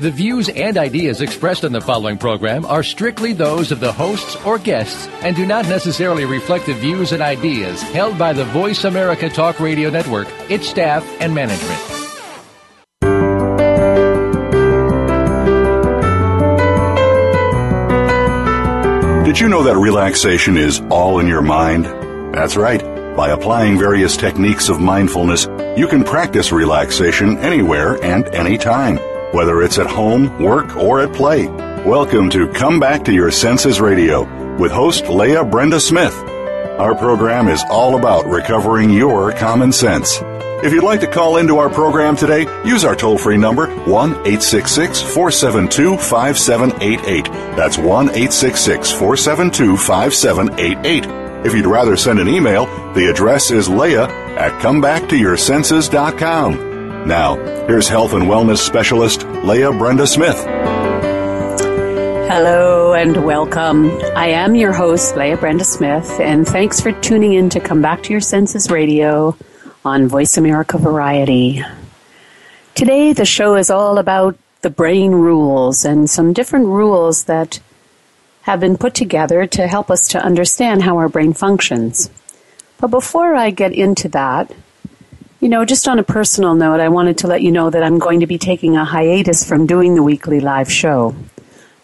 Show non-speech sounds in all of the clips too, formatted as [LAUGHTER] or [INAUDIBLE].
The views and ideas expressed on the following program are strictly those of the hosts or guests and do not necessarily reflect the views and ideas held by the Voice America Talk Radio Network, its staff, and management. Did you know that relaxation is all in your mind? That's right. By applying various techniques of mindfulness, you can practice relaxation anywhere and anytime whether it's at home, work, or at play. Welcome to Come Back to Your Senses Radio with host Leah Brenda Smith. Our program is all about recovering your common sense. If you'd like to call into our program today, use our toll free number 1 866 472 5788. That's 1 866 472 5788. If you'd rather send an email, the address is leah at comebacktoyoursenses.com. Now, here's health and wellness specialist Leah Brenda Smith. Hello and welcome. I am your host, Leah Brenda Smith, and thanks for tuning in to Come Back to Your Senses Radio on Voice America Variety. Today, the show is all about the brain rules and some different rules that have been put together to help us to understand how our brain functions. But before I get into that, you know, just on a personal note, I wanted to let you know that I'm going to be taking a hiatus from doing the weekly live show.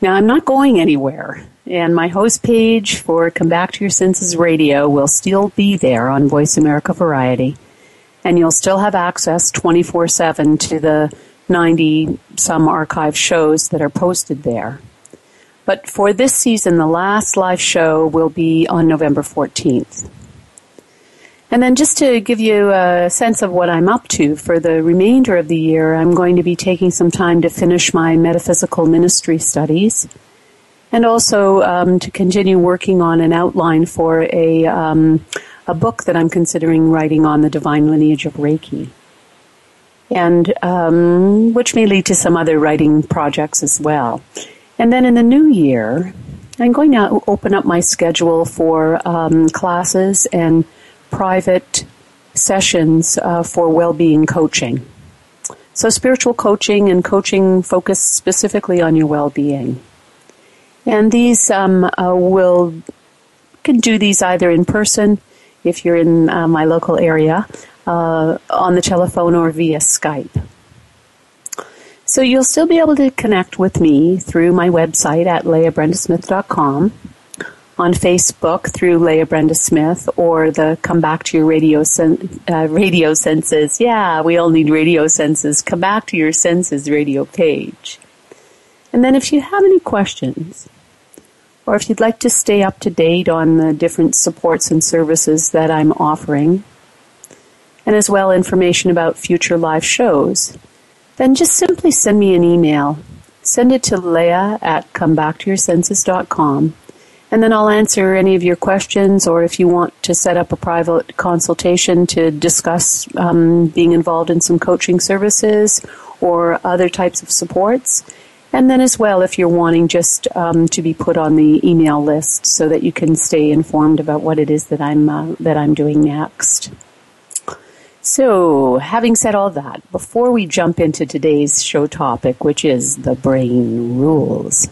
Now, I'm not going anywhere, and my host page for Come Back to Your Senses Radio will still be there on Voice America Variety, and you'll still have access 24 7 to the 90 some archive shows that are posted there. But for this season, the last live show will be on November 14th. And then just to give you a sense of what I'm up to for the remainder of the year, I'm going to be taking some time to finish my metaphysical ministry studies and also um, to continue working on an outline for a, um, a book that I'm considering writing on the divine lineage of Reiki. And um, which may lead to some other writing projects as well. And then in the new year, I'm going to open up my schedule for um, classes and private sessions uh, for well-being coaching. So spiritual coaching and coaching focused specifically on your well-being. And these um, uh, will can do these either in person if you're in uh, my local area, uh, on the telephone or via Skype. So you'll still be able to connect with me through my website at leahbrendasmith.com on Facebook through Leah Brenda Smith or the Come Back to Your Radio sen- uh, Radio Senses. Yeah, we all need radio senses. Come Back to Your Senses radio page. And then if you have any questions, or if you'd like to stay up to date on the different supports and services that I'm offering, and as well information about future live shows, then just simply send me an email. Send it to leah at comebacktoyoursenses.com and then I'll answer any of your questions, or if you want to set up a private consultation to discuss um, being involved in some coaching services or other types of supports. And then, as well, if you're wanting just um, to be put on the email list so that you can stay informed about what it is that I'm uh, that I'm doing next. So, having said all that, before we jump into today's show topic, which is the brain rules.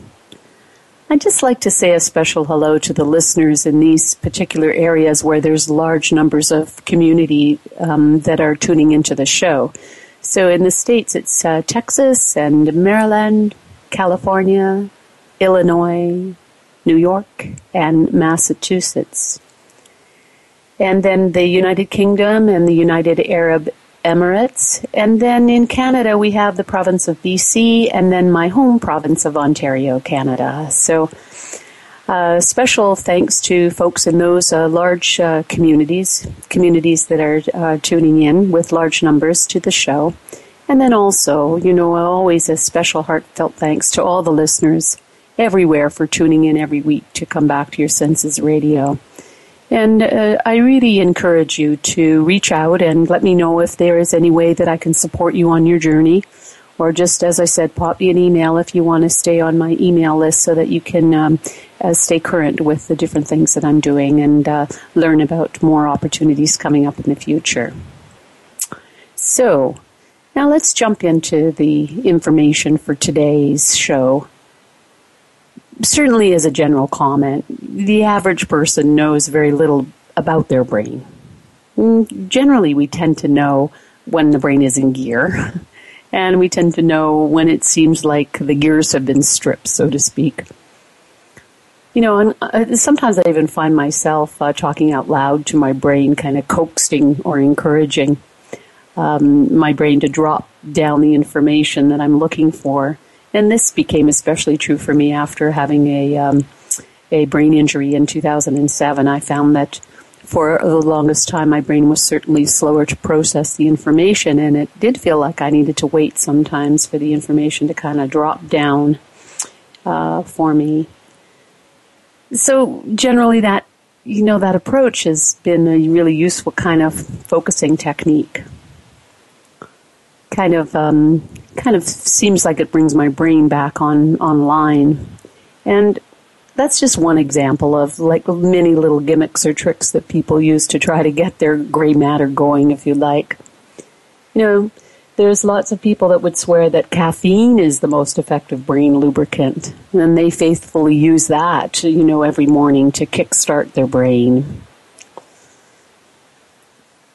I'd just like to say a special hello to the listeners in these particular areas where there's large numbers of community um, that are tuning into the show. So in the States, it's uh, Texas and Maryland, California, Illinois, New York, and Massachusetts. And then the United Kingdom and the United Arab Emirates. And then in Canada, we have the province of BC and then my home province of Ontario, Canada. So, uh, special thanks to folks in those uh, large uh, communities, communities that are uh, tuning in with large numbers to the show. And then also, you know, always a special heartfelt thanks to all the listeners everywhere for tuning in every week to come back to your senses radio. And uh, I really encourage you to reach out and let me know if there is any way that I can support you on your journey. Or just as I said, pop me an email if you want to stay on my email list so that you can um, uh, stay current with the different things that I'm doing and uh, learn about more opportunities coming up in the future. So, now let's jump into the information for today's show certainly as a general comment, the average person knows very little about their brain. Mm, generally, we tend to know when the brain is in gear, [LAUGHS] and we tend to know when it seems like the gears have been stripped, so to speak. You know, and uh, sometimes I even find myself uh, talking out loud to my brain, kind of coaxing or encouraging um, my brain to drop down the information that I'm looking for and this became especially true for me after having a um, a brain injury in 2007. I found that for the longest time, my brain was certainly slower to process the information, and it did feel like I needed to wait sometimes for the information to kind of drop down uh, for me. So generally, that you know that approach has been a really useful kind of focusing technique kind of um, kind of seems like it brings my brain back on online, and that's just one example of like many little gimmicks or tricks that people use to try to get their gray matter going, if you like. You know, there's lots of people that would swear that caffeine is the most effective brain lubricant, and they faithfully use that, you know, every morning to kickstart their brain.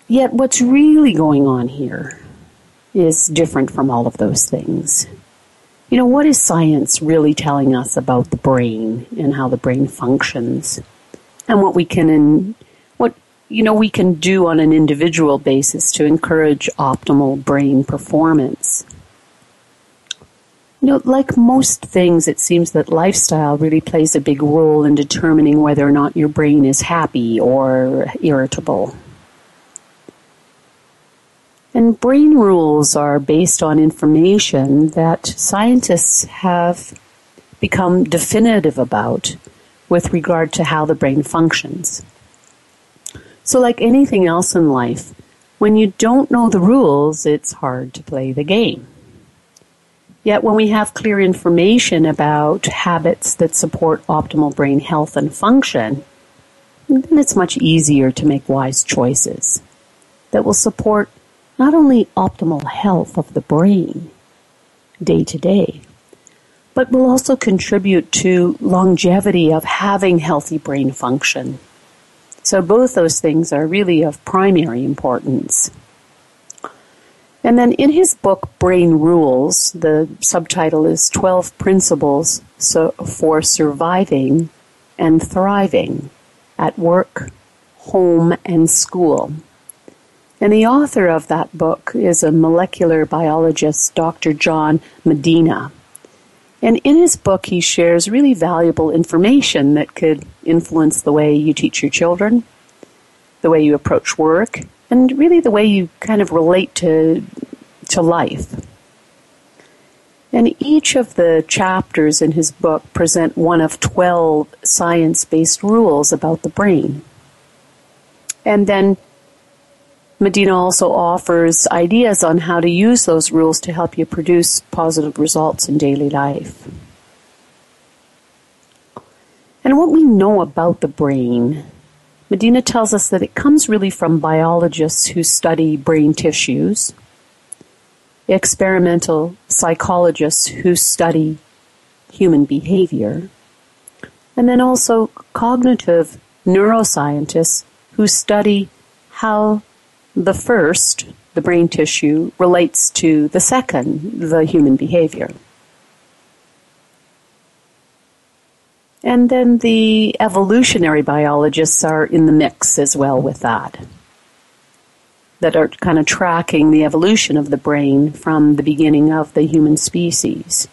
Yet, what's really going on here is different from all of those things. You know, what is science really telling us about the brain and how the brain functions? And what we can in, what you know we can do on an individual basis to encourage optimal brain performance. You know, like most things, it seems that lifestyle really plays a big role in determining whether or not your brain is happy or irritable. And brain rules are based on information that scientists have become definitive about with regard to how the brain functions. So, like anything else in life, when you don't know the rules, it's hard to play the game. Yet, when we have clear information about habits that support optimal brain health and function, then it's much easier to make wise choices that will support not only optimal health of the brain day to day, but will also contribute to longevity of having healthy brain function. So both those things are really of primary importance. And then in his book, Brain Rules, the subtitle is 12 Principles for Surviving and Thriving at Work, Home, and School. And the author of that book is a molecular biologist, Dr. John Medina. And in his book, he shares really valuable information that could influence the way you teach your children, the way you approach work, and really the way you kind of relate to, to life. And each of the chapters in his book present one of 12 science based rules about the brain. And then Medina also offers ideas on how to use those rules to help you produce positive results in daily life. And what we know about the brain, Medina tells us that it comes really from biologists who study brain tissues, experimental psychologists who study human behavior, and then also cognitive neuroscientists who study how the first, the brain tissue, relates to the second, the human behavior. And then the evolutionary biologists are in the mix as well with that. That are kind of tracking the evolution of the brain from the beginning of the human species.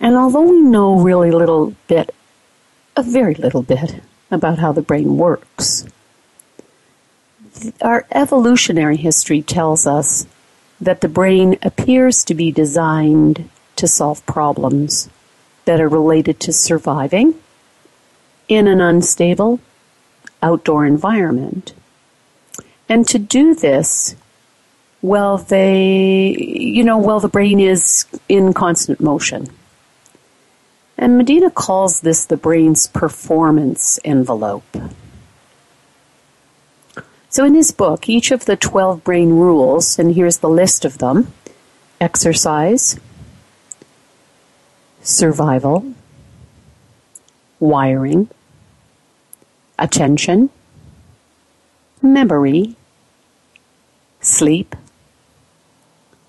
And although we know really little bit, a very little bit, about how the brain works, our evolutionary history tells us that the brain appears to be designed to solve problems that are related to surviving in an unstable outdoor environment. And to do this, well, they, you know, well, the brain is in constant motion. And Medina calls this the brain's performance envelope. So in his book, each of the 12 brain rules, and here's the list of them exercise, survival, wiring, attention, memory, sleep,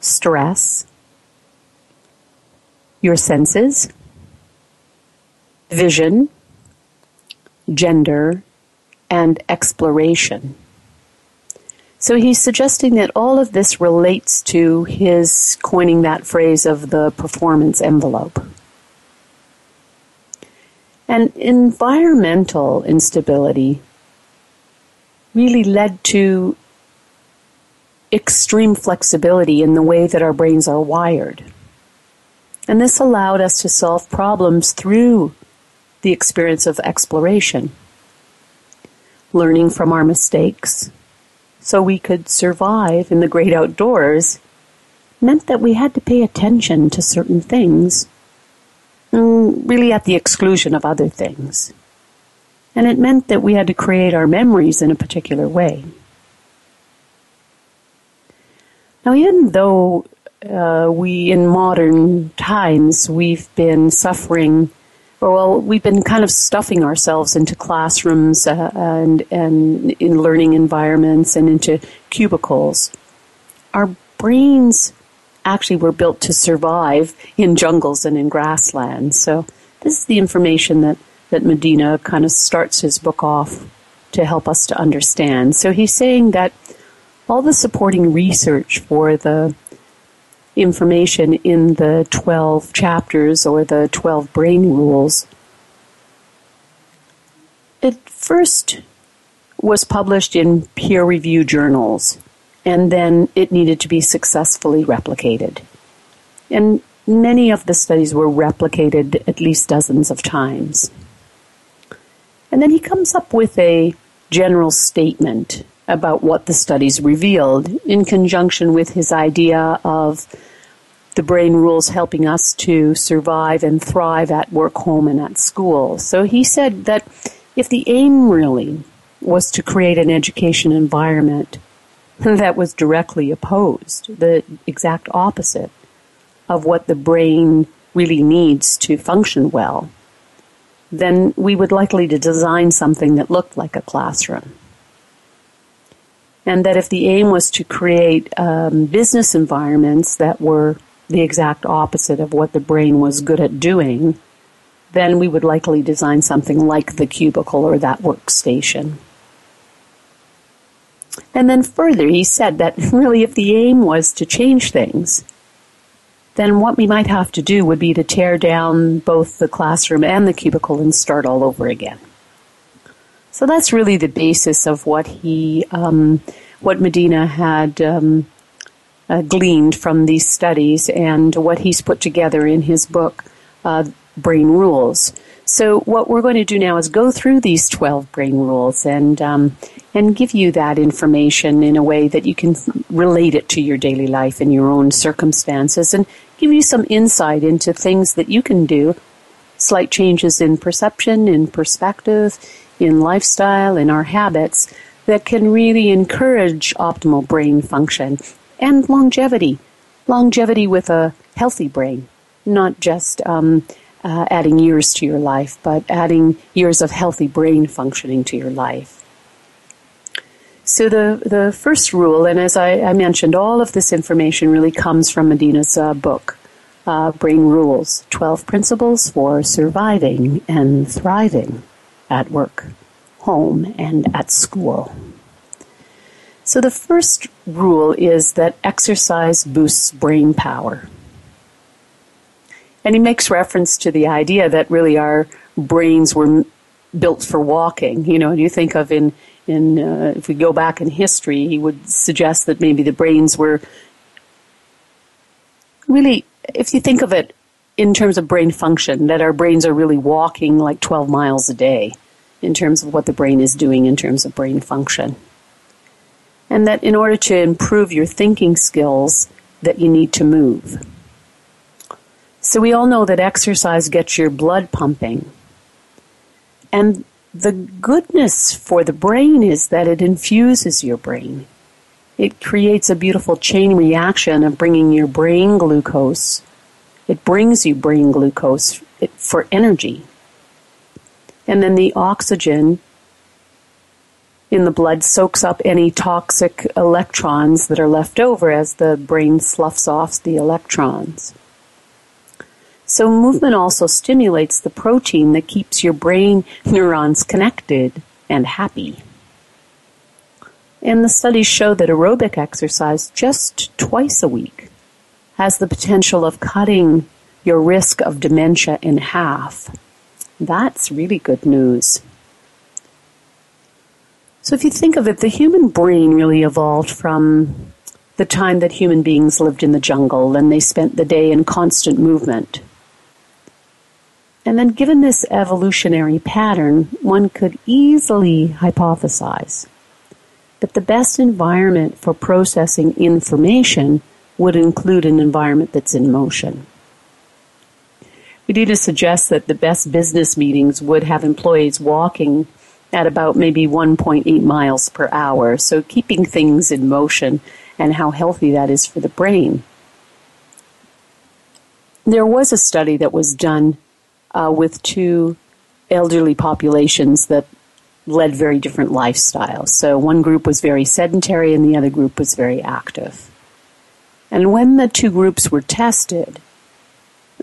stress, your senses, vision, gender, and exploration. So he's suggesting that all of this relates to his coining that phrase of the performance envelope. And environmental instability really led to extreme flexibility in the way that our brains are wired. And this allowed us to solve problems through the experience of exploration, learning from our mistakes, so we could survive in the great outdoors meant that we had to pay attention to certain things, mm, really at the exclusion of other things. And it meant that we had to create our memories in a particular way. Now, even though uh, we, in modern times, we've been suffering well, we've been kind of stuffing ourselves into classrooms uh, and and in learning environments and into cubicles. Our brains actually were built to survive in jungles and in grasslands. So this is the information that that Medina kind of starts his book off to help us to understand. So he's saying that all the supporting research for the information in the 12 chapters or the 12 brain rules. It first was published in peer reviewed journals, and then it needed to be successfully replicated. And many of the studies were replicated at least dozens of times. And then he comes up with a general statement about what the studies revealed in conjunction with his idea of the brain rules helping us to survive and thrive at work, home, and at school. So he said that if the aim really was to create an education environment [LAUGHS] that was directly opposed, the exact opposite of what the brain really needs to function well, then we would likely to design something that looked like a classroom. And that if the aim was to create um, business environments that were the exact opposite of what the brain was good at doing, then we would likely design something like the cubicle or that workstation. And then further, he said that really if the aim was to change things, then what we might have to do would be to tear down both the classroom and the cubicle and start all over again. So that's really the basis of what he, um, what Medina had um, uh, gleaned from these studies and what he's put together in his book, uh, Brain Rules. So what we're going to do now is go through these 12 brain rules and um, and give you that information in a way that you can relate it to your daily life and your own circumstances and give you some insight into things that you can do, slight changes in perception, in perspective, in lifestyle, in our habits that can really encourage optimal brain function and longevity. Longevity with a healthy brain, not just um, uh, adding years to your life, but adding years of healthy brain functioning to your life. So the the first rule, and as I, I mentioned, all of this information really comes from Medina's uh, book, uh, Brain Rules: Twelve Principles for Surviving and Thriving at Work, Home, and at School. So the first rule is that exercise boosts brain power. And he makes reference to the idea that really our brains were built for walking. You know, you think of in in uh, if we go back in history, he would suggest that maybe the brains were really, if you think of it in terms of brain function, that our brains are really walking like 12 miles a day in terms of what the brain is doing in terms of brain function. And that in order to improve your thinking skills, that you need to move. So we all know that exercise gets your blood pumping. And the goodness for the brain is that it infuses your brain. It creates a beautiful chain reaction of bringing your brain glucose. It brings you brain glucose for energy. And then the oxygen in the blood soaks up any toxic electrons that are left over as the brain sloughs off the electrons. So movement also stimulates the protein that keeps your brain neurons connected and happy. And the studies show that aerobic exercise just twice a week has the potential of cutting your risk of dementia in half. That's really good news. So if you think of it, the human brain really evolved from the time that human beings lived in the jungle and they spent the day in constant movement. And then given this evolutionary pattern, one could easily hypothesize that the best environment for processing information would include an environment that's in motion. We need to suggest that the best business meetings would have employees walking at about maybe 1.8 miles per hour. So keeping things in motion and how healthy that is for the brain. There was a study that was done uh, with two elderly populations that led very different lifestyles. So one group was very sedentary and the other group was very active. And when the two groups were tested,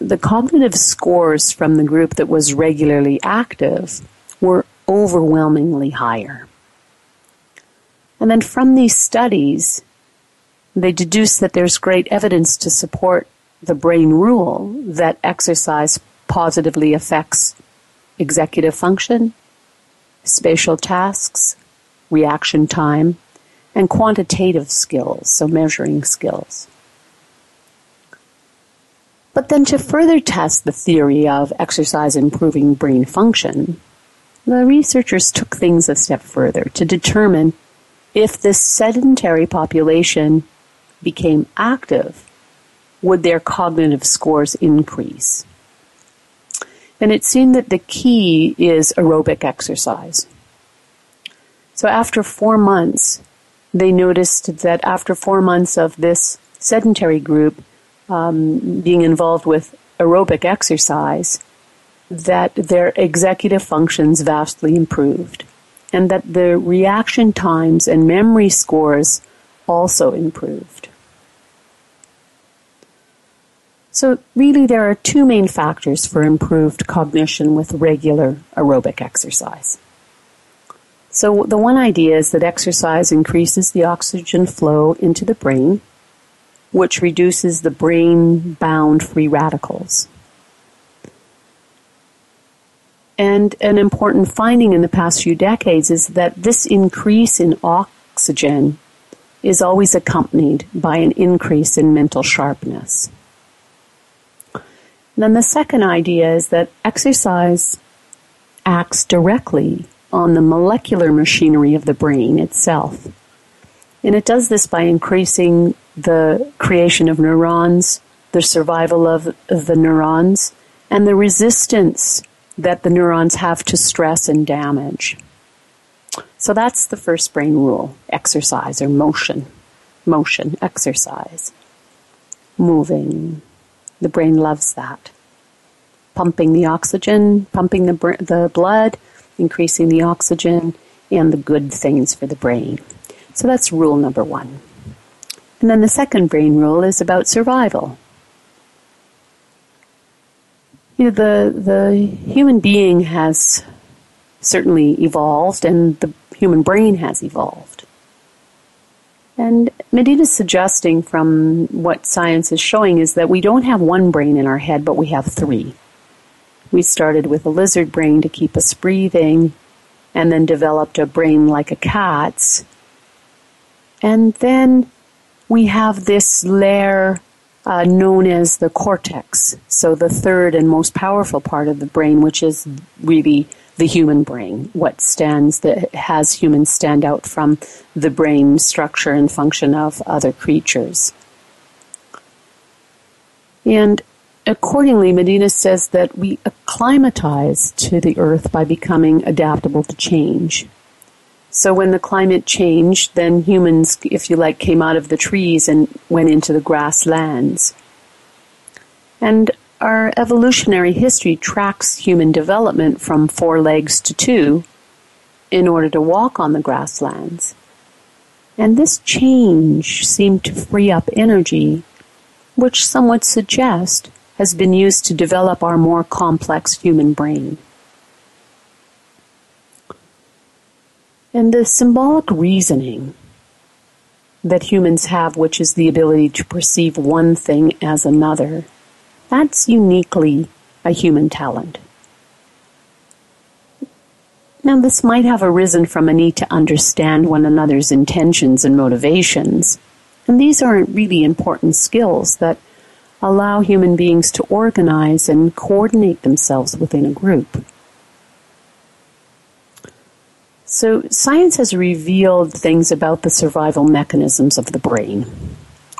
the cognitive scores from the group that was regularly active were overwhelmingly higher. And then from these studies, they deduced that there's great evidence to support the brain rule that exercise positively affects executive function, spatial tasks, reaction time, and quantitative skills, so measuring skills. But then to further test the theory of exercise improving brain function, the researchers took things a step further to determine if this sedentary population became active, would their cognitive scores increase? And it seemed that the key is aerobic exercise. So after four months, they noticed that after four months of this sedentary group, um, being involved with aerobic exercise, that their executive functions vastly improved, and that the reaction times and memory scores also improved. So, really, there are two main factors for improved cognition with regular aerobic exercise. So, the one idea is that exercise increases the oxygen flow into the brain which reduces the brain bound free radicals. And an important finding in the past few decades is that this increase in oxygen is always accompanied by an increase in mental sharpness. Then the second idea is that exercise acts directly on the molecular machinery of the brain itself. And it does this by increasing the creation of neurons, the survival of, the neurons, and the resistance that the neurons have to stress and damage. So that's the first brain rule exercise or motion. Motion, exercise. Moving. The brain loves that. Pumping the oxygen, pumping the, br- the blood, increasing the oxygen, and the good things for the brain. So that's rule number one. And then the second brain rule is about survival. You know, the, the human being has certainly evolved and the human brain has evolved. And Medina's suggesting from what science is showing is that we don't have one brain in our head, but we have three. We started with a lizard brain to keep us breathing, and then developed a brain like a cat's, and then we have this layer uh, known as the cortex, so the third and most powerful part of the brain, which is really the human brain, what stands that has humans stand out from the brain structure and function of other creatures. And accordingly, Medina says that we acclimatize to the earth by becoming adaptable to change. So when the climate changed, then humans, if you like, came out of the trees and went into the grasslands. And our evolutionary history tracks human development from four legs to two in order to walk on the grasslands. And this change seemed to free up energy, which some would suggest has been used to develop our more complex human brain. And the symbolic reasoning that humans have, which is the ability to perceive one thing as another, that's uniquely a human talent. Now, this might have arisen from a need to understand one another's intentions and motivations. And these aren't really important skills that allow human beings to organize and coordinate themselves within a group. So, science has revealed things about the survival mechanisms of the brain.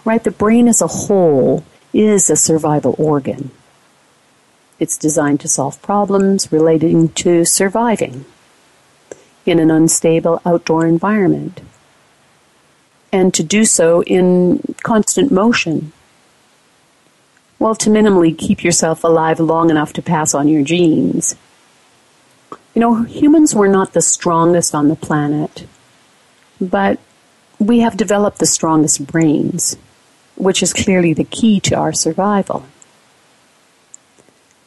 Right? The brain as a whole is a survival organ. It's designed to solve problems relating to surviving in an unstable outdoor environment and to do so in constant motion. Well, to minimally keep yourself alive long enough to pass on your genes. You know, humans were not the strongest on the planet, but we have developed the strongest brains, which is clearly the key to our survival.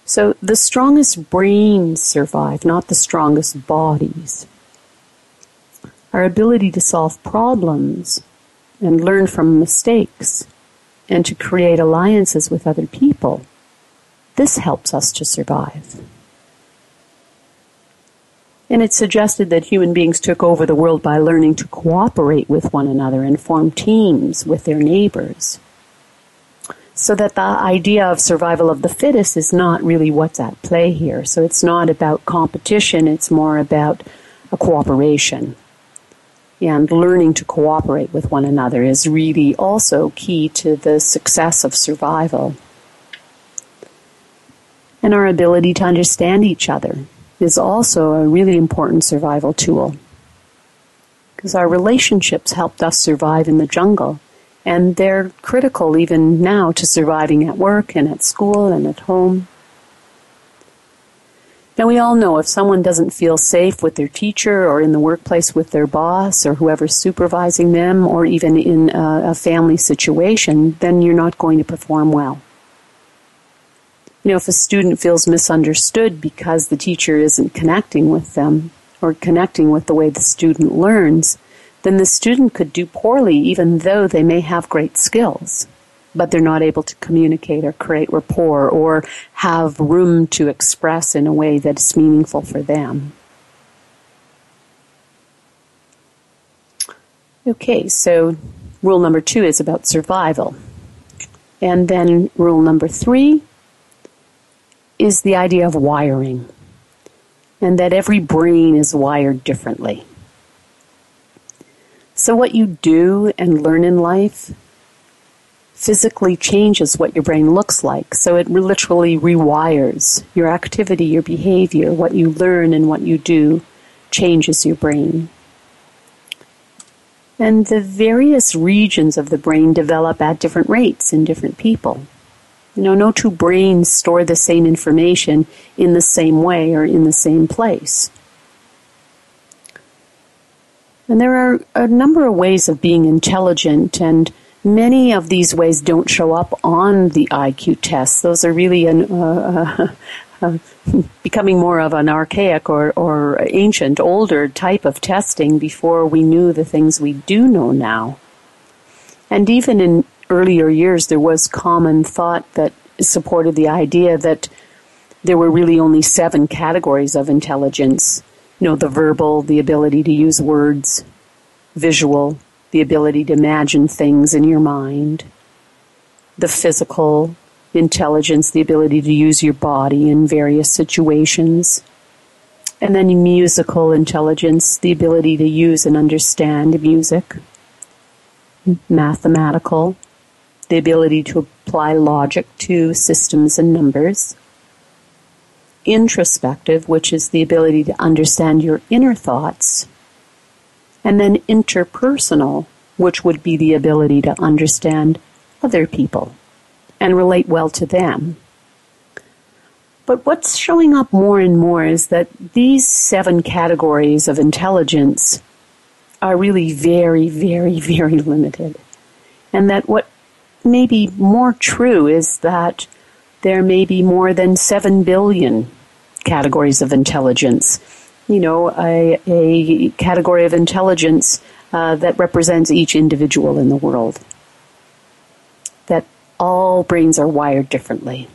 So the strongest brains survive, not the strongest bodies. Our ability to solve problems and learn from mistakes and to create alliances with other people, this helps us to survive. And it suggested that human beings took over the world by learning to cooperate with one another and form teams with their neighbors. So that the idea of survival of the fittest is not really what's at play here. So it's not about competition, it's more about a cooperation. And learning to cooperate with one another is really also key to the success of survival. And our ability to understand each other is also a really important survival tool. Because our relationships helped us survive in the jungle, and they're critical even now to surviving at work and at school and at home. Now, we all know if someone doesn't feel safe with their teacher or in the workplace with their boss or whoever's supervising them or even in a, a family situation, then you're not going to perform well. You know, if a student feels misunderstood because the teacher isn't connecting with them or connecting with the way the student learns, then the student could do poorly even though they may have great skills, but they're not able to communicate or create rapport or have room to express in a way that's meaningful for them. Okay, so rule number two is about survival. And then rule number three is the idea of wiring, and that every brain is wired differently. So, what you do and learn in life physically changes what your brain looks like. So, it literally rewires your activity, your behavior, what you learn and what you do changes your brain. And the various regions of the brain develop at different rates in different people. You know, no two brains store the same information in the same way or in the same place. And there are a number of ways of being intelligent, and many of these ways don't show up on the IQ tests. Those are really an, uh, uh, [LAUGHS] uh, becoming more of an archaic or, or ancient, older type of testing before we knew the things we do know now. And even in earlier years, there was common thought that supported the idea that there were really only seven categories of intelligence. You know, the verbal, the ability to use words, visual, the ability to imagine things in your mind, the physical intelligence, the ability to use your body in various situations, And then musical intelligence, the ability to use and understand music. Mathematical, the ability to apply logic to systems and numbers. Introspective, which is the ability to understand your inner thoughts. And then interpersonal, which would be the ability to understand other people and relate well to them. But what's showing up more and more is that these seven categories of intelligence are really very, very, very limited. And that what may be more true is that there may be more than seven billion categories of intelligence. You know, a, a category of intelligence uh, that represents each individual in the world. That all brains are wired differently.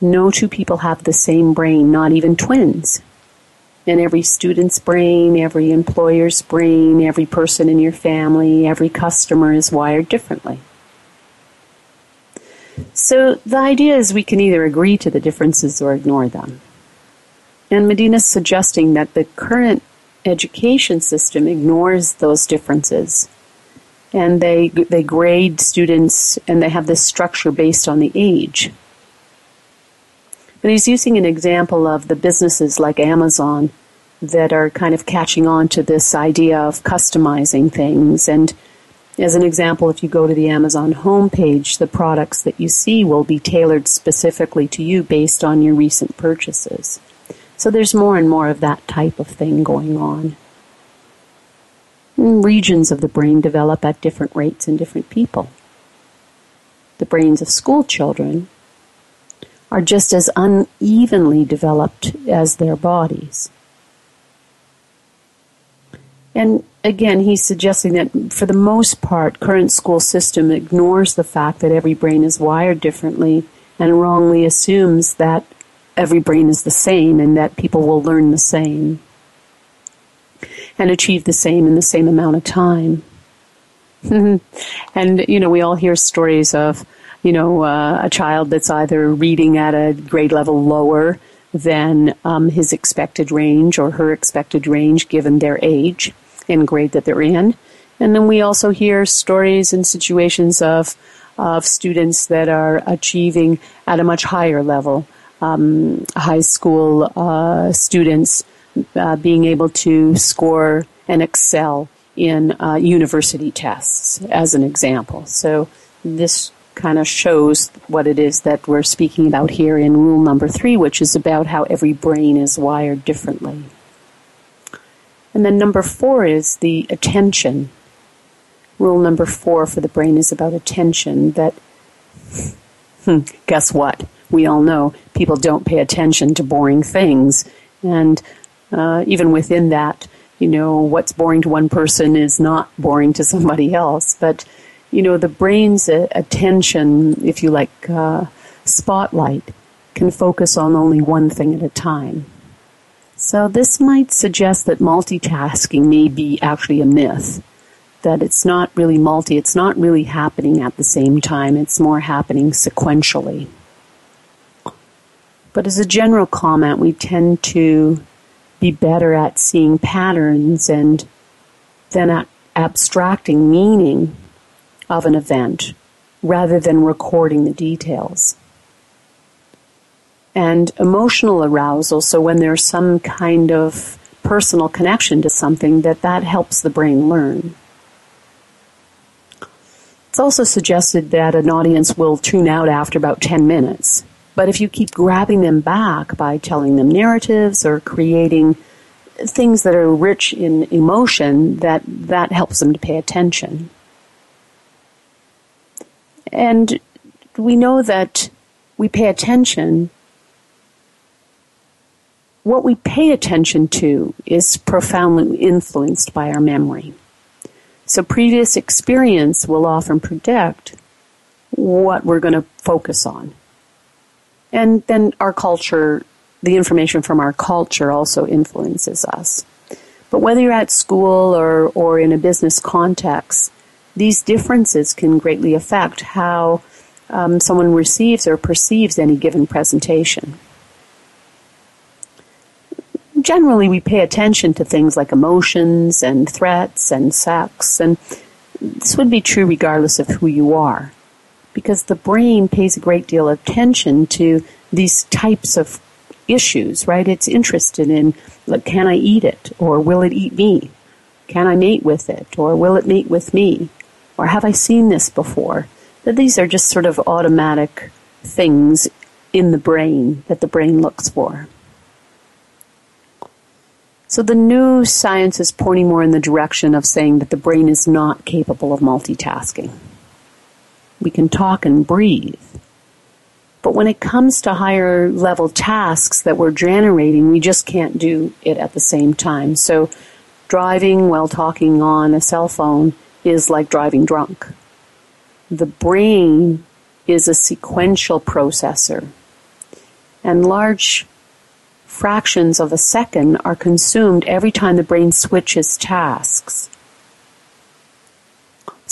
No two people have the same brain, not even twins. And every student's brain, every employer's brain, every person in your family, every customer is wired differently. So the idea is we can either agree to the differences or ignore them. And Medina's suggesting that the current education system ignores those differences. And they, they grade students and they have this structure based on the age. But he's using an example of the businesses like Amazon that are kind of catching on to this idea of customizing things. And as an example, if you go to the Amazon homepage, the products that you see will be tailored specifically to you based on your recent purchases. So there's more and more of that type of thing going on. And regions of the brain develop at different rates in different people. The brains of school children are just as unevenly developed as their bodies. And again, he's suggesting that for the most part, current school system ignores the fact that every brain is wired differently and wrongly assumes that every brain is the same and that people will learn the same and achieve the same in the same amount of time. [LAUGHS] and, you know, we all hear stories of you know, uh, a child that's either reading at a grade level lower than um, his expected range or her expected range given their age and grade that they're in. And then we also hear stories and situations of of students that are achieving at a much higher level. Um, high school uh, students uh, being able to score and excel in uh, university tests, as an example. So this kind of shows what it is that we're speaking about here in rule number three, which is about how every brain is wired differently. And then number four is the attention. Rule number four for the brain is about attention that, hmm, [LAUGHS] guess what? We all know people don't pay attention to boring things. And uh, even within that, you know, what's boring to one person is not boring to [LAUGHS] somebody else. But you know, the brain's attention, if you like, uh, spotlight can focus on only one thing at a time. So this might suggest that multitasking may be actually a myth. That it's not really multi, it's not really happening at the same time, it's more happening sequentially. But as a general comment, we tend to be better at seeing patterns and then at abstracting meaning of an event rather than recording the details. And emotional arousal, so when there's some kind of personal connection to something, that that helps the brain learn. It's also suggested that an audience will tune out after about 10 minutes. But if you keep grabbing them back by telling them narratives or creating things that are rich in emotion, that, that helps them to pay attention. And we know that we pay attention. What we pay attention to is profoundly influenced by our memory. So previous experience will often predict what we're going to focus on. And then our culture, the information from our culture also influences us. But whether you're at school or, or in a business context, these differences can greatly affect how um, someone receives or perceives any given presentation. generally we pay attention to things like emotions and threats and sex, and this would be true regardless of who you are, because the brain pays a great deal of attention to these types of issues, right? It's interested in, like, can I eat it? Or will it eat me? Can I mate with it? Or will it mate with me? Or have I seen this before? That these are just sort of automatic things in the brain that the brain looks for. So the new science is pointing more in the direction of saying that the brain is not capable of multitasking. We can talk and breathe. But when it comes to higher level tasks that we're generating, we just can't do it at the same time. So driving while talking on a cell phone is like driving drunk. The brain is a sequential processor. And large fractions of a second are consumed every time the brain switches tasks.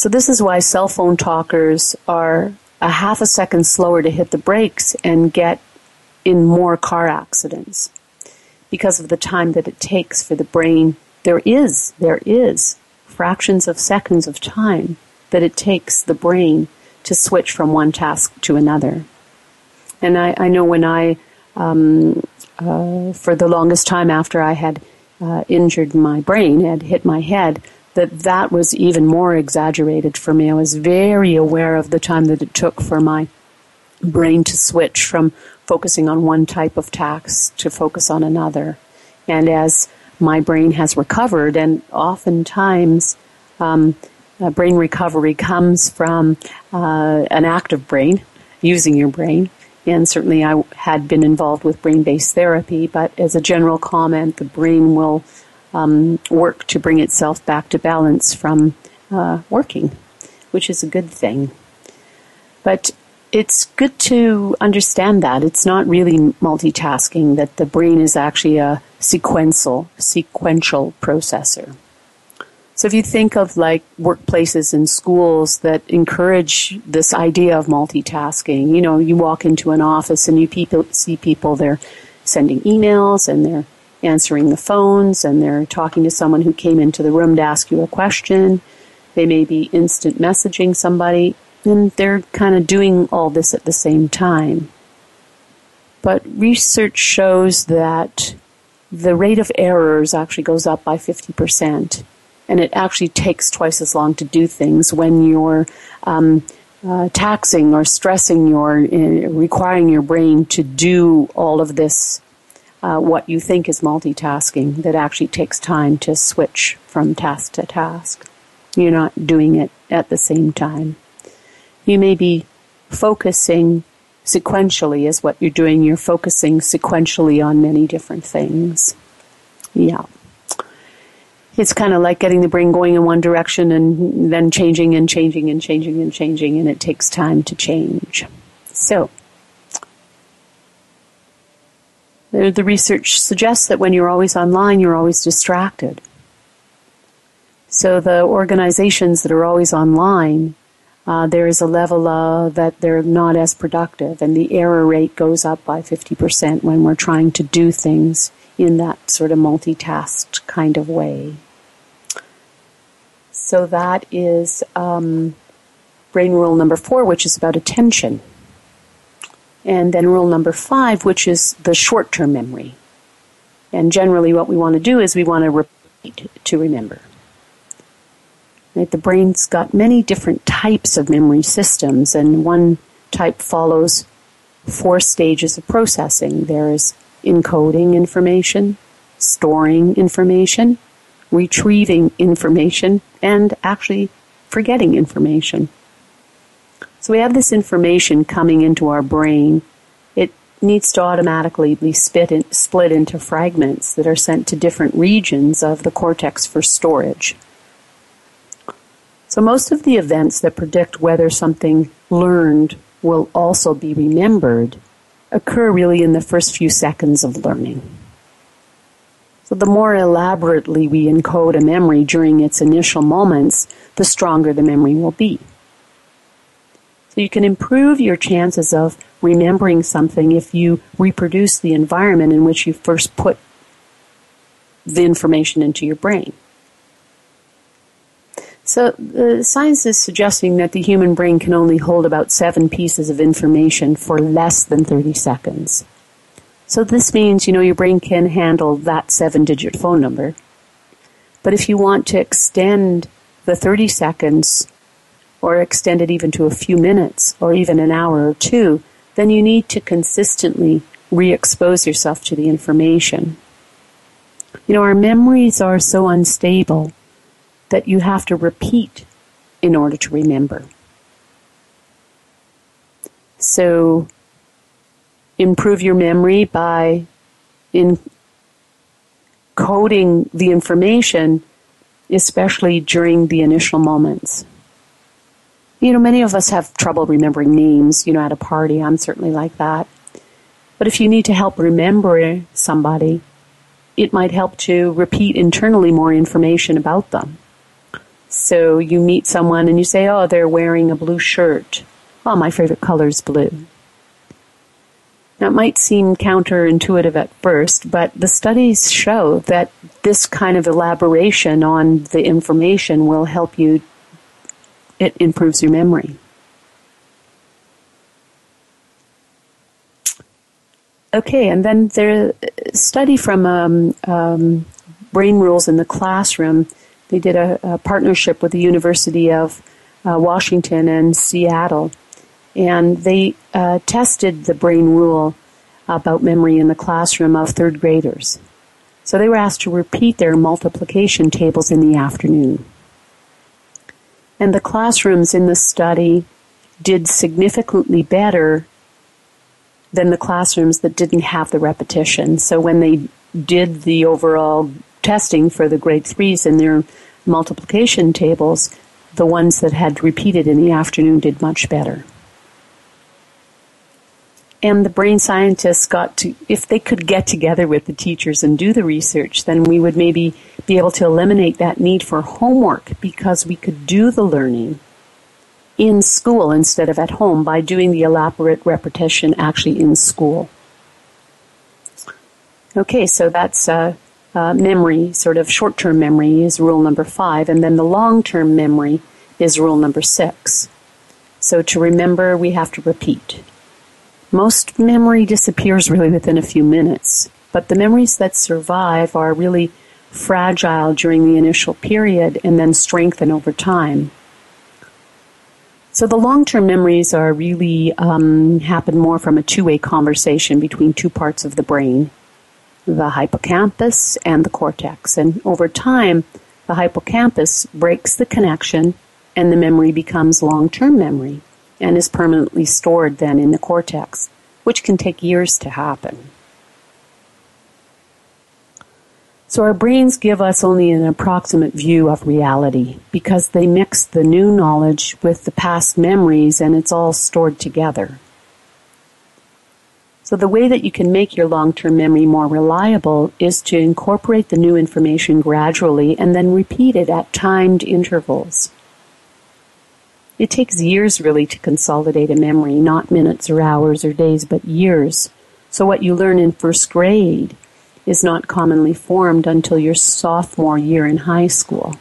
So this is why cell phone talkers are a half a second slower to hit the brakes and get in more car accidents because of the time that it takes for the brain. There is, there is fractions of seconds of time that it takes the brain to switch from one task to another. And I, I know when I um, uh, for the longest time after I had uh, injured my brain, had hit my head, that that was even more exaggerated for me. I was very aware of the time that it took for my brain to switch from focusing on one type of task to focus on another. And as my brain has recovered, and oftentimes um, brain recovery comes from uh, an active brain, using your brain, and certainly I had been involved with brain based therapy, but as a general comment, the brain will um, work to bring itself back to balance from uh, working, which is a good thing. But it's good to understand that it's not really multitasking, that the brain is actually a sequential, sequential processor. So if you think of like workplaces and schools that encourage this idea of multitasking, you know, you walk into an office and you people see people they're sending emails and they're answering the phones and they're talking to someone who came into the room to ask you a question. They may be instant messaging somebody and they're kind of doing all this at the same time. But research shows that the rate of errors actually goes up by 50% and it actually takes twice as long to do things when you're um, uh, taxing or stressing your, uh, requiring your brain to do all of this, uh, what you think is multitasking, that actually takes time to switch from task to task. You're not doing it at the same time. You may be focusing sequentially is what you're doing. You're focusing sequentially on many different things. Yeah it's kind of like getting the brain going in one direction and then changing and changing and changing and changing, and it takes time to change. So, the research suggests that when you're always online, you're always distracted. So, the organizations that are always online, uh, there is a level that they're not as productive, and the error rate goes up by 50% when we're trying to do things in that sort of multitasked kind of way. So that is um, brain rule number four, which is about attention. And then rule number five, which is the short term memory. And generally, what we want to do is we want to repeat to remember. Right? The brain's got many different types of memory systems, and one type follows four stages of processing there is encoding information, storing information, retrieving information, and actually forgetting information. So we have this information coming into our brain. It needs to automatically be in, split into fragments that are sent to different regions of the cortex for storage. So most of the events that predict whether something learned will also be remembered occur really in the first few seconds of learning. So the more elaborately we encode a memory during its initial moments, the stronger the memory will be. So you can improve your chances of remembering something if you reproduce the environment in which you first put the information into your brain. So the science is suggesting that the human brain can only hold about seven pieces of information for less than 30 seconds. So this means, you know, your brain can handle that seven digit phone number. But if you want to extend the 30 seconds or extend it even to a few minutes or even an hour or two, then you need to consistently re expose yourself to the information. You know, our memories are so unstable that you have to repeat in order to remember. So, improve your memory by encoding the information, especially during the initial moments. You know, many of us have trouble remembering names, you know, at a party. I'm certainly like that. But if you need to help remember somebody, it might help to repeat internally more information about them. So you meet someone and you say, oh, they're wearing a blue shirt. Oh, my favorite color is blue. Now, it might seem counterintuitive at first, but the studies show that this kind of elaboration on the information will help you it improves your memory. Okay, and then there a study from um, um, Brain Rules in the Classroom. They did a, a partnership with the University of uh, Washington and Seattle, and they uh, tested the brain rule about memory in the classroom of third graders. So they were asked to repeat their multiplication tables in the afternoon. And the classrooms in the study did significantly better than the classrooms that didn't have the repetition. So when they did the overall testing for the grade threes in their multiplication tables, the ones that had repeated in the afternoon did much better and the brain scientists got to, if they could get together with the teachers and do the research, then we would maybe be able to eliminate that need for homework because we could do the learning in school instead of at home by doing the elaborate repetition actually in school. Okay, so that's uh, uh, memory, sort of short term memory is rule number five, and then the long term memory is rule number six. So to remember, we have to repeat. Most memory disappears really within a few minutes, but the memories that survive are really fragile during the initial period and then strengthen over time. So the long-term memories are really um, happen more from a two-way conversation between two parts of the brain, the hippocampus and the cortex. And over time, the hippocampus breaks the connection and the memory becomes long-term memory and is permanently stored then in the cortex, which can take years to happen. So our brains give us only an approximate view of reality because they mix the new knowledge with the past memories and it's all stored together. So the way that you can make your long-term memory more reliable is to incorporate the new information gradually and then repeat it at timed intervals. It takes years really to consolidate a memory, not minutes or hours or days, but years. So what you learn in first grade is not commonly formed until your sophomore year in high school.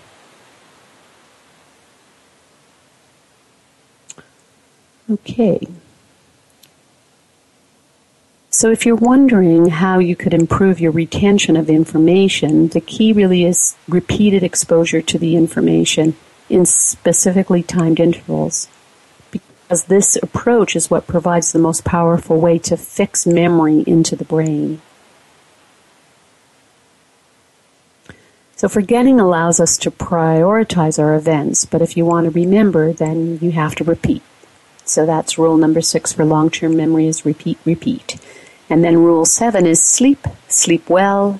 Okay. So if you're wondering how you could improve your retention of information, the key really is repeated exposure to the information in specifically timed intervals because this approach is what provides the most powerful way to fix memory into the brain. So forgetting allows us to prioritize our events, but if you want to remember, then you have to repeat. So that's rule number six for long-term memory is repeat, repeat. And then rule seven is sleep, sleep well.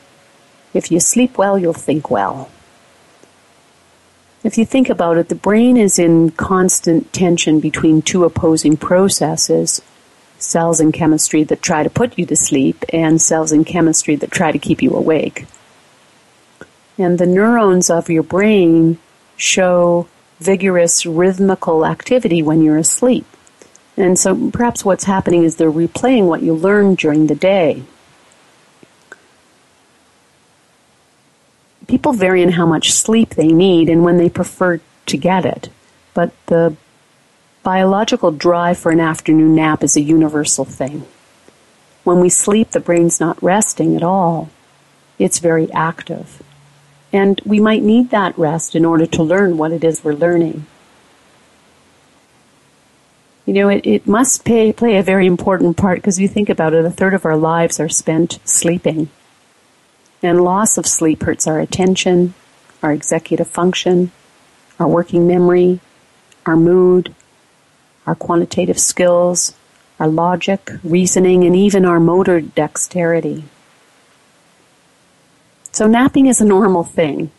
If you sleep well, you'll think well. If you think about it, the brain is in constant tension between two opposing processes cells in chemistry that try to put you to sleep and cells in chemistry that try to keep you awake. And the neurons of your brain show vigorous rhythmical activity when you're asleep. And so perhaps what's happening is they're replaying what you learned during the day. People vary in how much sleep they need and when they prefer to get it. But the biological drive for an afternoon nap is a universal thing. When we sleep, the brain's not resting at all. It's very active. And we might need that rest in order to learn what it is we're learning. You know, it, it must pay, play a very important part because you think about it, a third of our lives are spent sleeping. And loss of sleep hurts our attention, our executive function, our working memory, our mood, our quantitative skills, our logic, reasoning, and even our motor dexterity. So napping is a normal thing.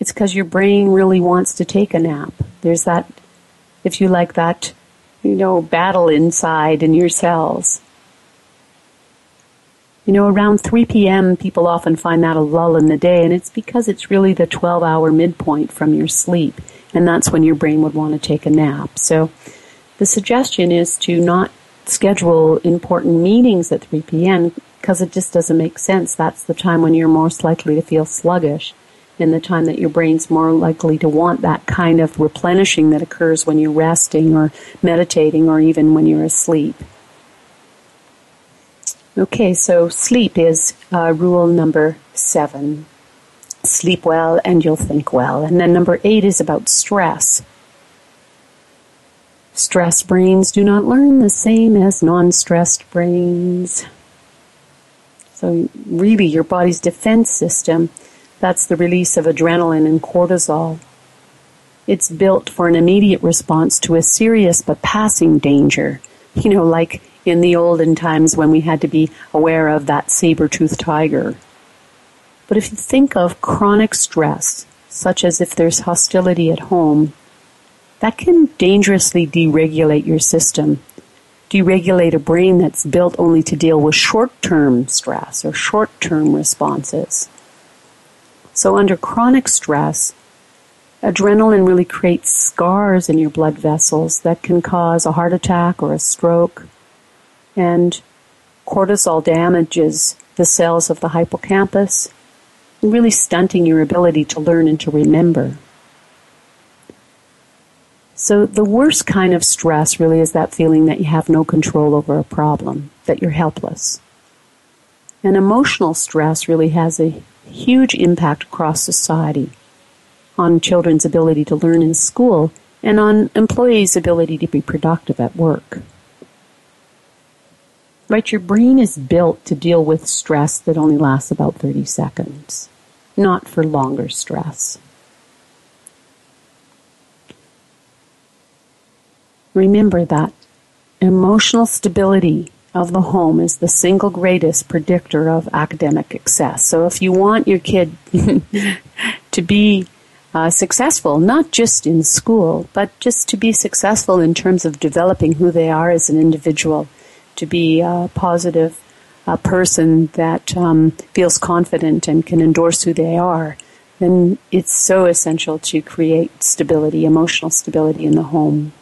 It's because your brain really wants to take a nap. There's that, if you like that, you know, battle inside in your cells. You know, around 3 p.m., people often find that a lull in the day, and it's because it's really the 12 hour midpoint from your sleep, and that's when your brain would want to take a nap. So the suggestion is to not schedule important meetings at 3 p.m. because it just doesn't make sense. That's the time when you're most likely to feel sluggish and the time that your brain's more likely to want that kind of replenishing that occurs when you're resting or meditating or even when you're asleep. Okay, so sleep is uh, rule number seven. Sleep well and you'll think well. And then number eight is about stress. Stress brains do not learn the same as non stressed brains. So, really, your body's defense system that's the release of adrenaline and cortisol. It's built for an immediate response to a serious but passing danger. You know, like in the olden times when we had to be aware of that saber-toothed tiger. But if you think of chronic stress, such as if there's hostility at home, that can dangerously deregulate your system, deregulate a brain that's built only to deal with short-term stress or short-term responses. So under chronic stress, adrenaline really creates scars in your blood vessels that can cause a heart attack or a stroke and cortisol damages the cells of the hippocampus, really stunting your ability to learn and to remember. So the worst kind of stress really is that feeling that you have no control over a problem, that you're helpless. And emotional stress really has a huge impact across society on children's ability to learn in school and on employees' ability to be productive at work. Right? Your brain is built to deal with stress that only lasts about 30 seconds, not for longer stress. Remember that emotional stability of the home is the single greatest predictor of academic success. So if you want your kid [LAUGHS] to be uh, successful, not just in school, but just to be successful in terms of developing who they are as an individual, to be a positive a person that um, feels confident and can endorse who they are, then it's so essential to create stability, emotional stability in the home.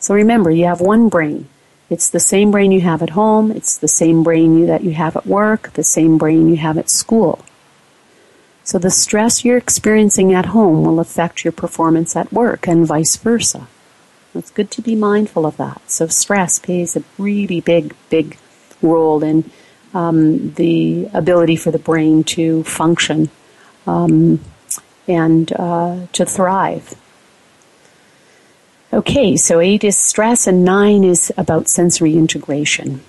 So remember, you have one brain. It's the same brain you have at home, it's the same brain that you have at work, the same brain you have at school. So the stress you're experiencing at home will affect your performance at work and vice versa. It's good to be mindful of that. So stress plays a really big, big role in um, the ability for the brain to function um, and uh, to thrive. Okay, so eight is stress and nine is about sensory integration.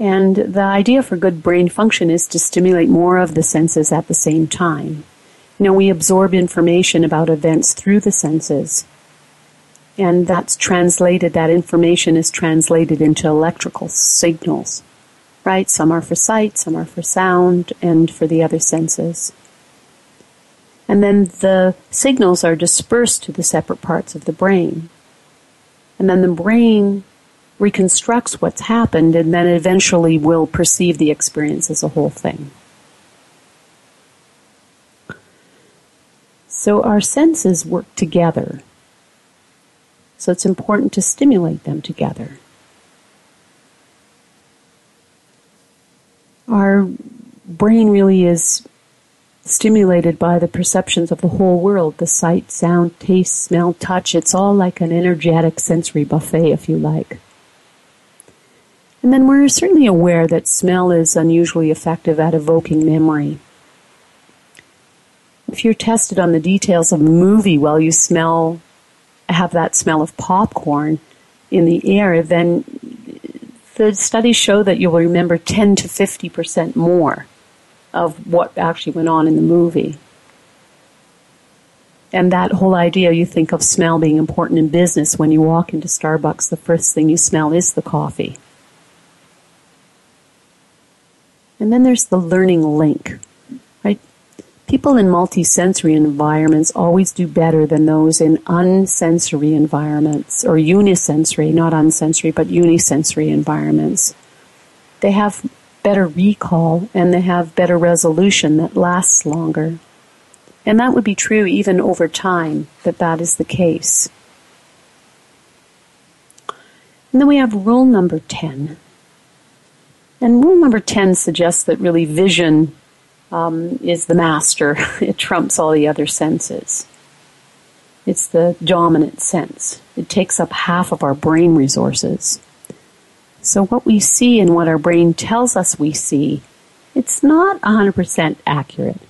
And the idea for good brain function is to stimulate more of the senses at the same time. You know, we absorb information about events through the senses. And that's translated, that information is translated into electrical signals, right? Some are for sight, some are for sound, and for the other senses. And then the signals are dispersed to the separate parts of the brain. And then the brain reconstructs what's happened and then eventually will perceive the experience as a whole thing. So our senses work together. So it's important to stimulate them together. Our brain really is stimulated by the perceptions of the whole world the sight, sound, taste, smell, touch. It's all like an energetic sensory buffet, if you like. And then we're certainly aware that smell is unusually effective at evoking memory. If you're tested on the details of a movie while you smell, have that smell of popcorn in the air, then the studies show that you'll remember 10 to 50% more of what actually went on in the movie. And that whole idea, you think of smell being important in business. When you walk into Starbucks, the first thing you smell is the coffee. And then there's the learning link, right? People in multisensory environments always do better than those in unsensory environments, or unisensory, not unsensory, but unisensory environments. They have better recall and they have better resolution that lasts longer. And that would be true even over time, that that is the case. And then we have rule number 10. And rule number 10 suggests that really vision um, is the master. [LAUGHS] it trumps all the other senses. It's the dominant sense. It takes up half of our brain resources. So what we see and what our brain tells us we see, it's not 100% accurate.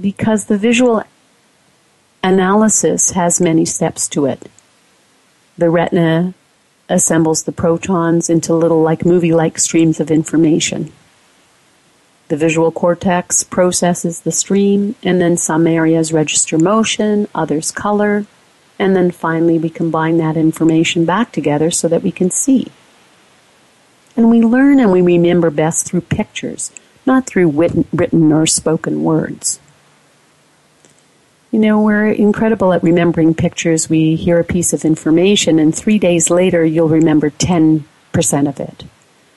Because the visual analysis has many steps to it. The retina assembles the photons into little like movie-like streams of information. The visual cortex processes the stream and then some areas register motion, others color, and then finally we combine that information back together so that we can see. And we learn and we remember best through pictures, not through written or spoken words. You know, we're incredible at remembering pictures. We hear a piece of information, and three days later, you'll remember 10% of it.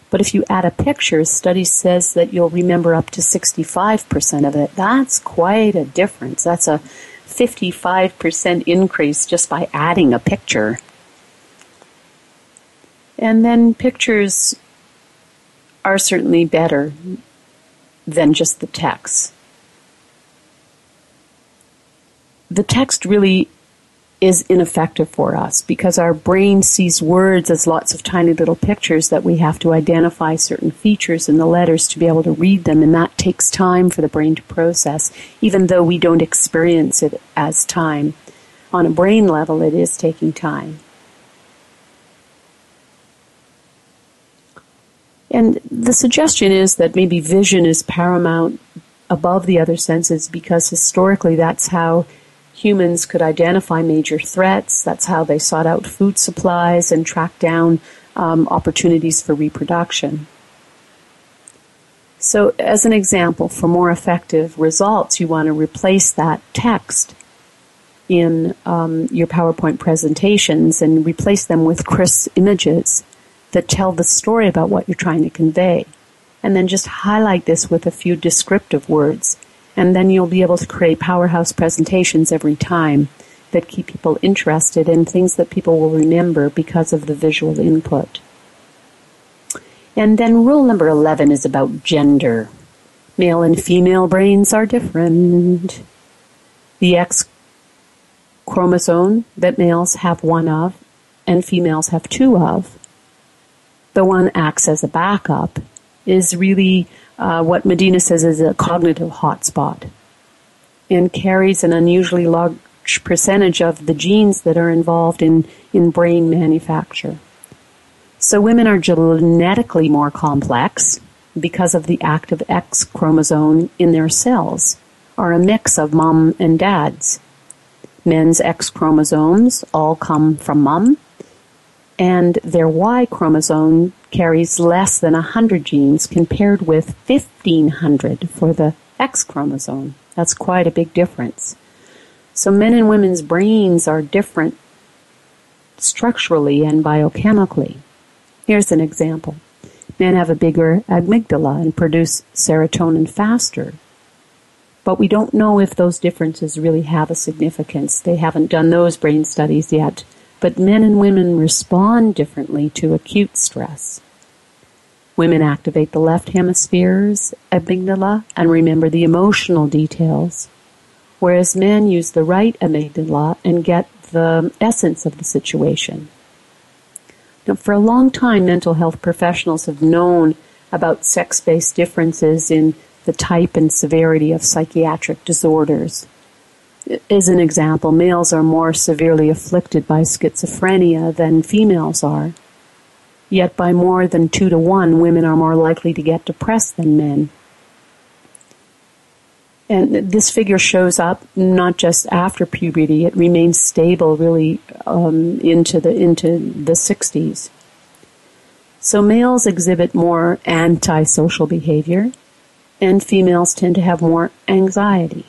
But if you add a picture, study says that you'll remember up to 65% of it. That's quite a difference. That's a 55% increase just by adding a picture. And then pictures are certainly better than just the text. The text really is ineffective for us because our brain sees words as lots of tiny little pictures that we have to identify certain features in the letters to be able to read them, and that takes time for the brain to process, even though we don't experience it as time. On a brain level, it is taking time. And the suggestion is that maybe vision is paramount above the other senses because historically that's how humans could identify major threats. That's how they sought out food supplies and tracked down um, opportunities for reproduction. So, as an example, for more effective results, you want to replace that text in um, your PowerPoint presentations and replace them with crisp images that tell the story about what you're trying to convey. And then just highlight this with a few descriptive words and then you'll be able to create powerhouse presentations every time that keep people interested in things that people will remember because of the visual input. And then rule number 11 is about gender. Male and female brains are different. The X chromosome that males have one of and females have two of, the one acts as a backup, is really uh, what Medina says is a cognitive hotspot and carries an unusually large percentage of the genes that are involved in, in brain manufacture. So women are genetically more complex because of the active X chromosome in their cells are a mix of mom and dad's. Men's X chromosomes all come from mom, and their Y chromosome carries less than 100 genes compared with 1500 for the X chromosome. That's quite a big difference. So men and women's brains are different structurally and biochemically. Here's an example. Men have a bigger amygdala and produce serotonin faster. But we don't know if those differences really have a significance. They haven't done those brain studies yet but men and women respond differently to acute stress. Women activate the left hemisphere's amygdala and remember the emotional details, whereas men use the right amygdala and get the essence of the situation. Now, for a long time, mental health professionals have known about sex based differences in the type and severity of psychiatric disorders. As an example, males are more severely afflicted by schizophrenia than females are. Yet by more than two to one, women are more likely to get depressed than men. And this figure shows up not just after puberty; it remains stable really um, into the into the 60s. So males exhibit more antisocial behavior, and females tend to have more anxiety.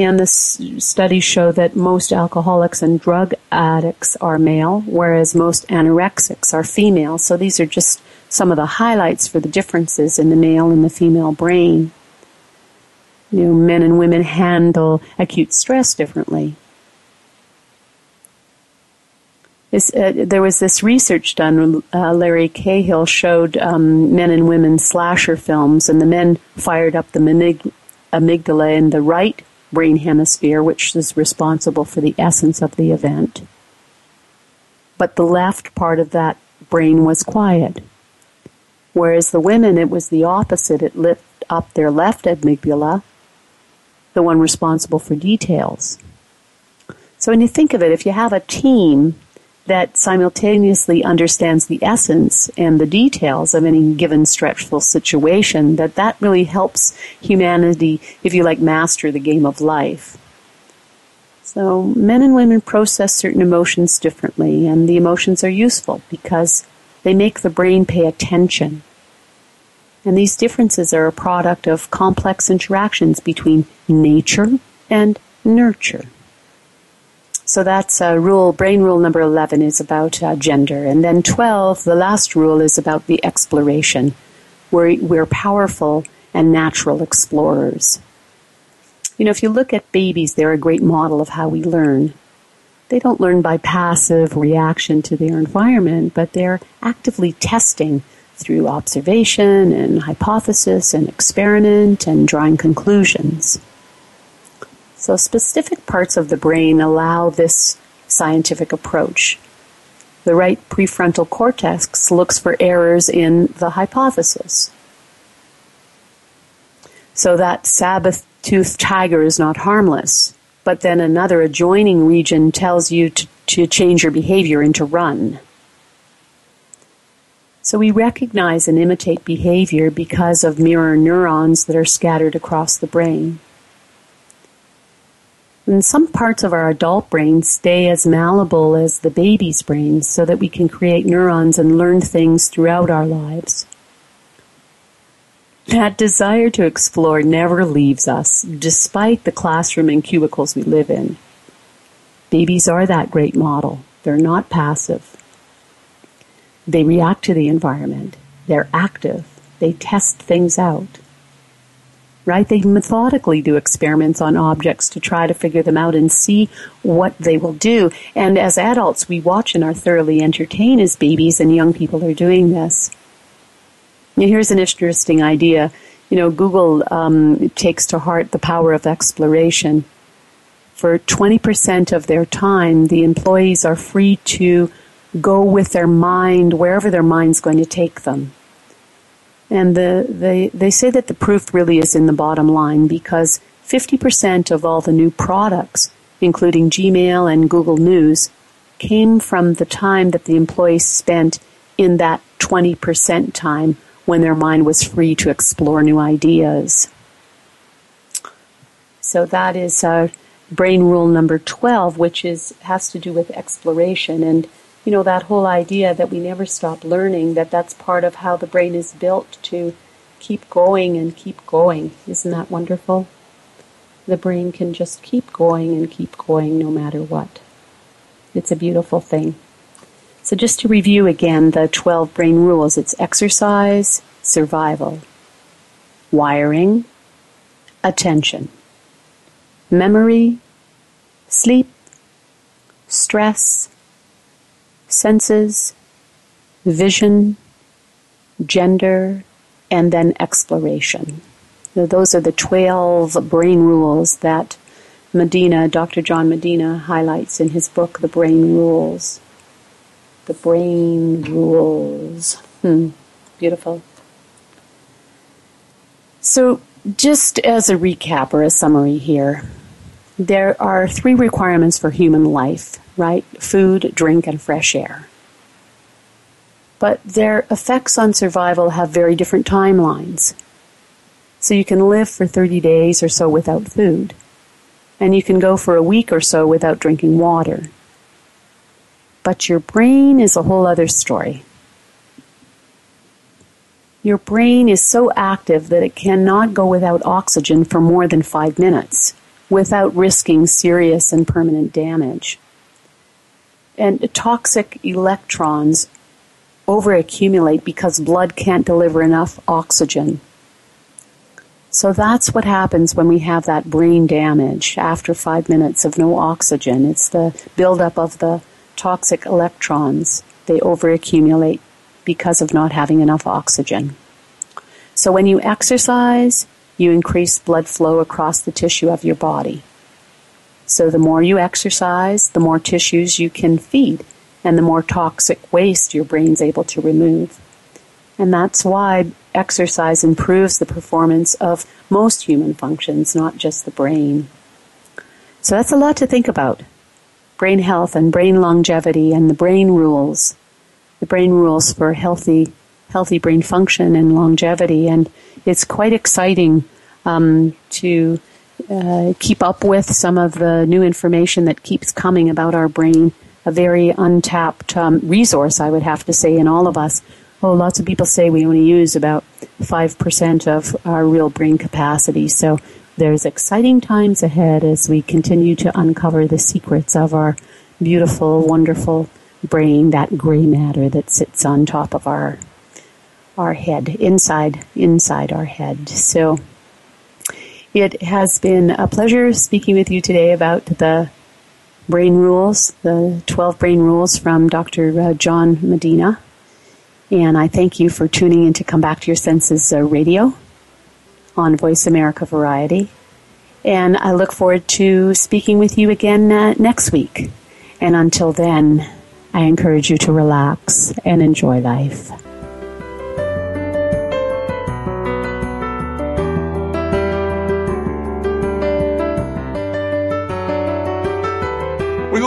And the studies show that most alcoholics and drug addicts are male, whereas most anorexics are female. So these are just some of the highlights for the differences in the male and the female brain. You know, men and women handle acute stress differently. This, uh, there was this research done. Uh, Larry Cahill showed um, men and women slasher films, and the men fired up the amygdala in the right brain hemisphere, which is responsible for the essence of the event. But the left part of that brain was quiet. Whereas the women, it was the opposite. It lit up their left amygdala, the one responsible for details. So when you think of it, if you have a team that simultaneously understands the essence and the details of any given stressful situation, that that really helps humanity, if you like, master the game of life. So men and women process certain emotions differently, and the emotions are useful because they make the brain pay attention. And these differences are a product of complex interactions between nature and nurture. So that's uh, rule, brain rule number 11 is about uh, gender. And then 12, the last rule is about the exploration. We're, we're powerful and natural explorers. You know, if you look at babies, they're a great model of how we learn. They don't learn by passive reaction to their environment, but they're actively testing through observation and hypothesis and experiment and drawing conclusions. So specific parts of the brain allow this scientific approach. The right prefrontal cortex looks for errors in the hypothesis. So that saber-toothed tiger is not harmless, but then another adjoining region tells you to, to change your behavior and to run. So we recognize and imitate behavior because of mirror neurons that are scattered across the brain. And some parts of our adult brain stay as malleable as the baby's brain so that we can create neurons and learn things throughout our lives. That desire to explore never leaves us, despite the classroom and cubicles we live in. Babies are that great model. They're not passive. They react to the environment. They're active. They test things out right? They methodically do experiments on objects to try to figure them out and see what they will do. And as adults, we watch and are thoroughly entertained as babies and young people are doing this. And here's an interesting idea. You know, Google um, takes to heart the power of exploration. For 20% of their time, the employees are free to go with their mind wherever their mind's going to take them. And the, they, they say that the proof really is in the bottom line because 50% of all the new products, including Gmail and Google News, came from the time that the employees spent in that 20% time when their mind was free to explore new ideas. So that is uh, brain rule number 12, which is has to do with exploration. And you know, that whole idea that we never stop learning, that that's part of how the brain is built to keep going and keep going. Isn't that wonderful? The brain can just keep going and keep going no matter what. It's a beautiful thing. So, just to review again the 12 brain rules it's exercise, survival, wiring, attention, memory, sleep, stress, senses, vision, gender, and then exploration. So those are the 12 brain rules that Medina, Dr. John Medina, highlights in his book, The Brain Rules. The Brain Rules. Hmm, beautiful. So, just as a recap or a summary here, there are three requirements for human life, right? Food, drink, and fresh air. But their effects on survival have very different timelines. So you can live for 30 days or so without food, and you can go for a week or so without drinking water. But your brain is a whole other story. Your brain is so active that it cannot go without oxygen for more than five minutes without risking serious and permanent damage. And toxic electrons overaccumulate because blood can't deliver enough oxygen. So that's what happens when we have that brain damage after five minutes of no oxygen. It's the buildup of the toxic electrons. They overaccumulate because of not having enough oxygen. So when you exercise, you increase blood flow across the tissue of your body. So the more you exercise, the more tissues you can feed, and the more toxic waste your brain's able to remove. And that's why exercise improves the performance of most human functions, not just the brain. So that's a lot to think about. Brain health and brain longevity and the brain rules. The brain rules for healthy healthy brain function and longevity. And it's quite exciting um, to uh, keep up with some of the new information that keeps coming about our brain. A very untapped um, resource, I would have to say, in all of us. Oh, lots of people say we only use about 5% of our real brain capacity. So there's exciting times ahead as we continue to uncover the secrets of our beautiful, wonderful brain, that gray matter that sits on top of our our head, inside inside our head. So it has been a pleasure speaking with you today about the brain rules, the 12 brain rules from Dr. Uh, John Medina. And I thank you for tuning in to Come Back to Your Senses uh, radio on Voice America Variety. And I look forward to speaking with you again uh, next week. And until then, I encourage you to relax and enjoy life.